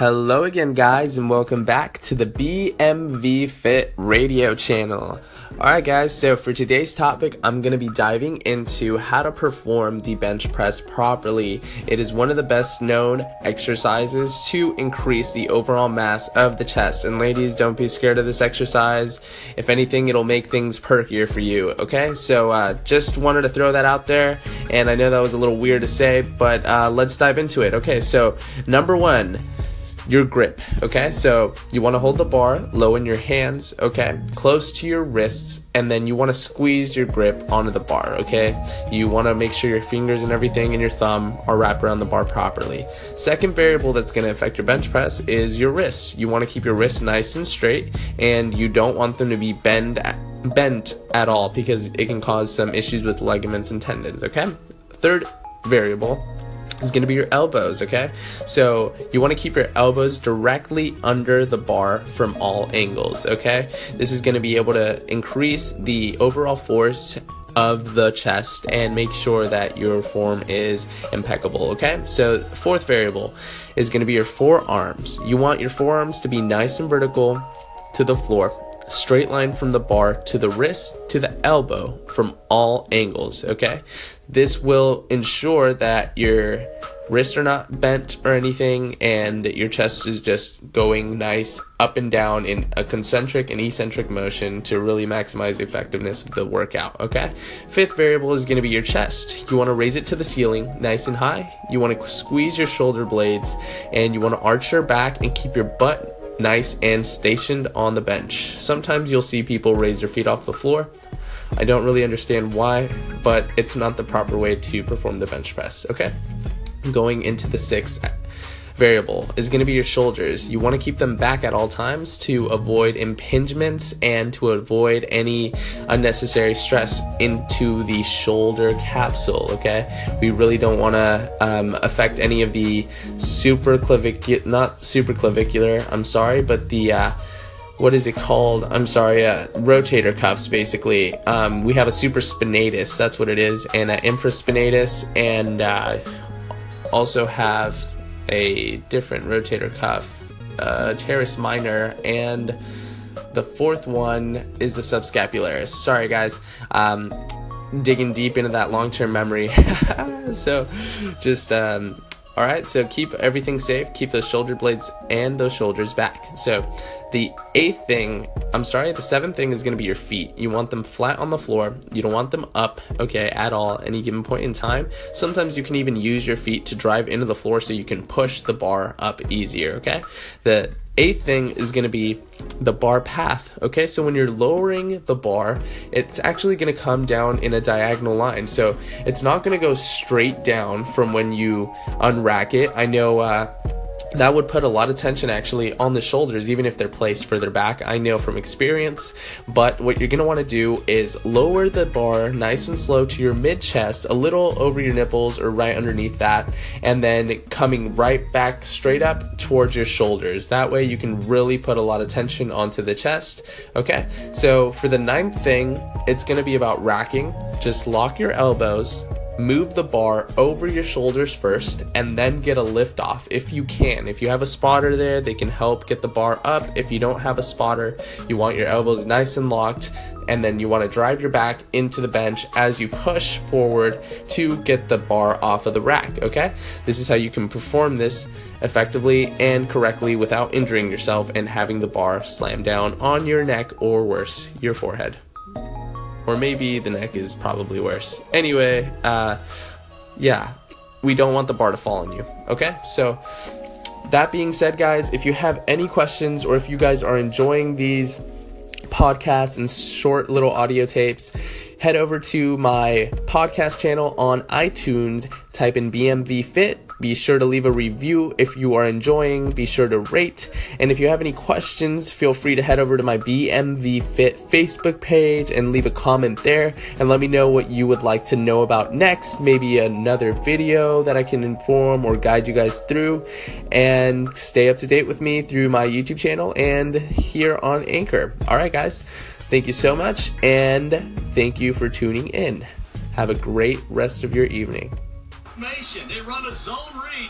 Hello again, guys, and welcome back to the BMV Fit radio channel. Alright, guys, so for today's topic, I'm going to be diving into how to perform the bench press properly. It is one of the best known exercises to increase the overall mass of the chest. And, ladies, don't be scared of this exercise. If anything, it'll make things perkier for you, okay? So, uh, just wanted to throw that out there, and I know that was a little weird to say, but uh, let's dive into it. Okay, so number one your grip, okay? So you want to hold the bar low in your hands, okay? Close to your wrists, and then you want to squeeze your grip onto the bar, okay? You want to make sure your fingers and everything and your thumb are wrapped around the bar properly. Second variable that's going to affect your bench press is your wrists. You want to keep your wrists nice and straight, and you don't want them to be bend bent at all because it can cause some issues with ligaments and tendons, okay? Third variable is going to be your elbows, okay? So you want to keep your elbows directly under the bar from all angles, okay? This is going to be able to increase the overall force of the chest and make sure that your form is impeccable, okay? So, fourth variable is going to be your forearms. You want your forearms to be nice and vertical to the floor straight line from the bar to the wrist to the elbow from all angles, okay? This will ensure that your wrists are not bent or anything and your chest is just going nice up and down in a concentric and eccentric motion to really maximize the effectiveness of the workout, okay? Fifth variable is going to be your chest. You want to raise it to the ceiling nice and high. You want to squeeze your shoulder blades and you want to arch your back and keep your butt nice and stationed on the bench. Sometimes you'll see people raise their feet off the floor. I don't really understand why, but it's not the proper way to perform the bench press, okay? Going into the sixth variable is going to be your shoulders. You want to keep them back at all times to avoid impingements and to avoid any unnecessary stress into the shoulder capsule. Okay, we really don't want to um, affect any of the supraclavicular, not supraclavicular. I'm sorry, but the uh, what is it called? I'm sorry, uh, rotator cuffs basically. Um, we have a supraspinatus, that's what it is, and an infraspinatus, and uh, also have a different rotator cuff, uh, teres minor, and the fourth one is the subscapularis. Sorry, guys. Um, digging deep into that long term memory. so, just um, all right, so keep everything safe. Keep those shoulder blades and those shoulders back. So, the eighth thing, I'm sorry, the seventh thing is going to be your feet. You want them flat on the floor. You don't want them up, okay, at all, any given point in time. Sometimes you can even use your feet to drive into the floor so you can push the bar up easier, okay? The eighth thing is going to be the bar path. Okay, so when you're lowering the bar, it's actually going to come down in a diagonal line. So it's not going to go straight down from when you unrack it. I know. Uh, that would put a lot of tension actually on the shoulders, even if they're placed further back. I know from experience, but what you're gonna wanna do is lower the bar nice and slow to your mid chest, a little over your nipples or right underneath that, and then coming right back straight up towards your shoulders. That way you can really put a lot of tension onto the chest. Okay, so for the ninth thing, it's gonna be about racking. Just lock your elbows move the bar over your shoulders first and then get a lift off if you can. If you have a spotter there, they can help get the bar up. If you don't have a spotter, you want your elbows nice and locked and then you want to drive your back into the bench as you push forward to get the bar off of the rack, okay? This is how you can perform this effectively and correctly without injuring yourself and having the bar slam down on your neck or worse, your forehead. Or maybe the neck is probably worse. Anyway, uh, yeah, we don't want the bar to fall on you. Okay? So, that being said, guys, if you have any questions or if you guys are enjoying these podcasts and short little audio tapes, head over to my podcast channel on iTunes, type in BMV Fit be sure to leave a review if you are enjoying. Be sure to rate. And if you have any questions, feel free to head over to my BMV Fit Facebook page and leave a comment there and let me know what you would like to know about next. Maybe another video that I can inform or guide you guys through. And stay up to date with me through my YouTube channel and here on Anchor. All right, guys. Thank you so much and thank you for tuning in. Have a great rest of your evening. They run a zone read.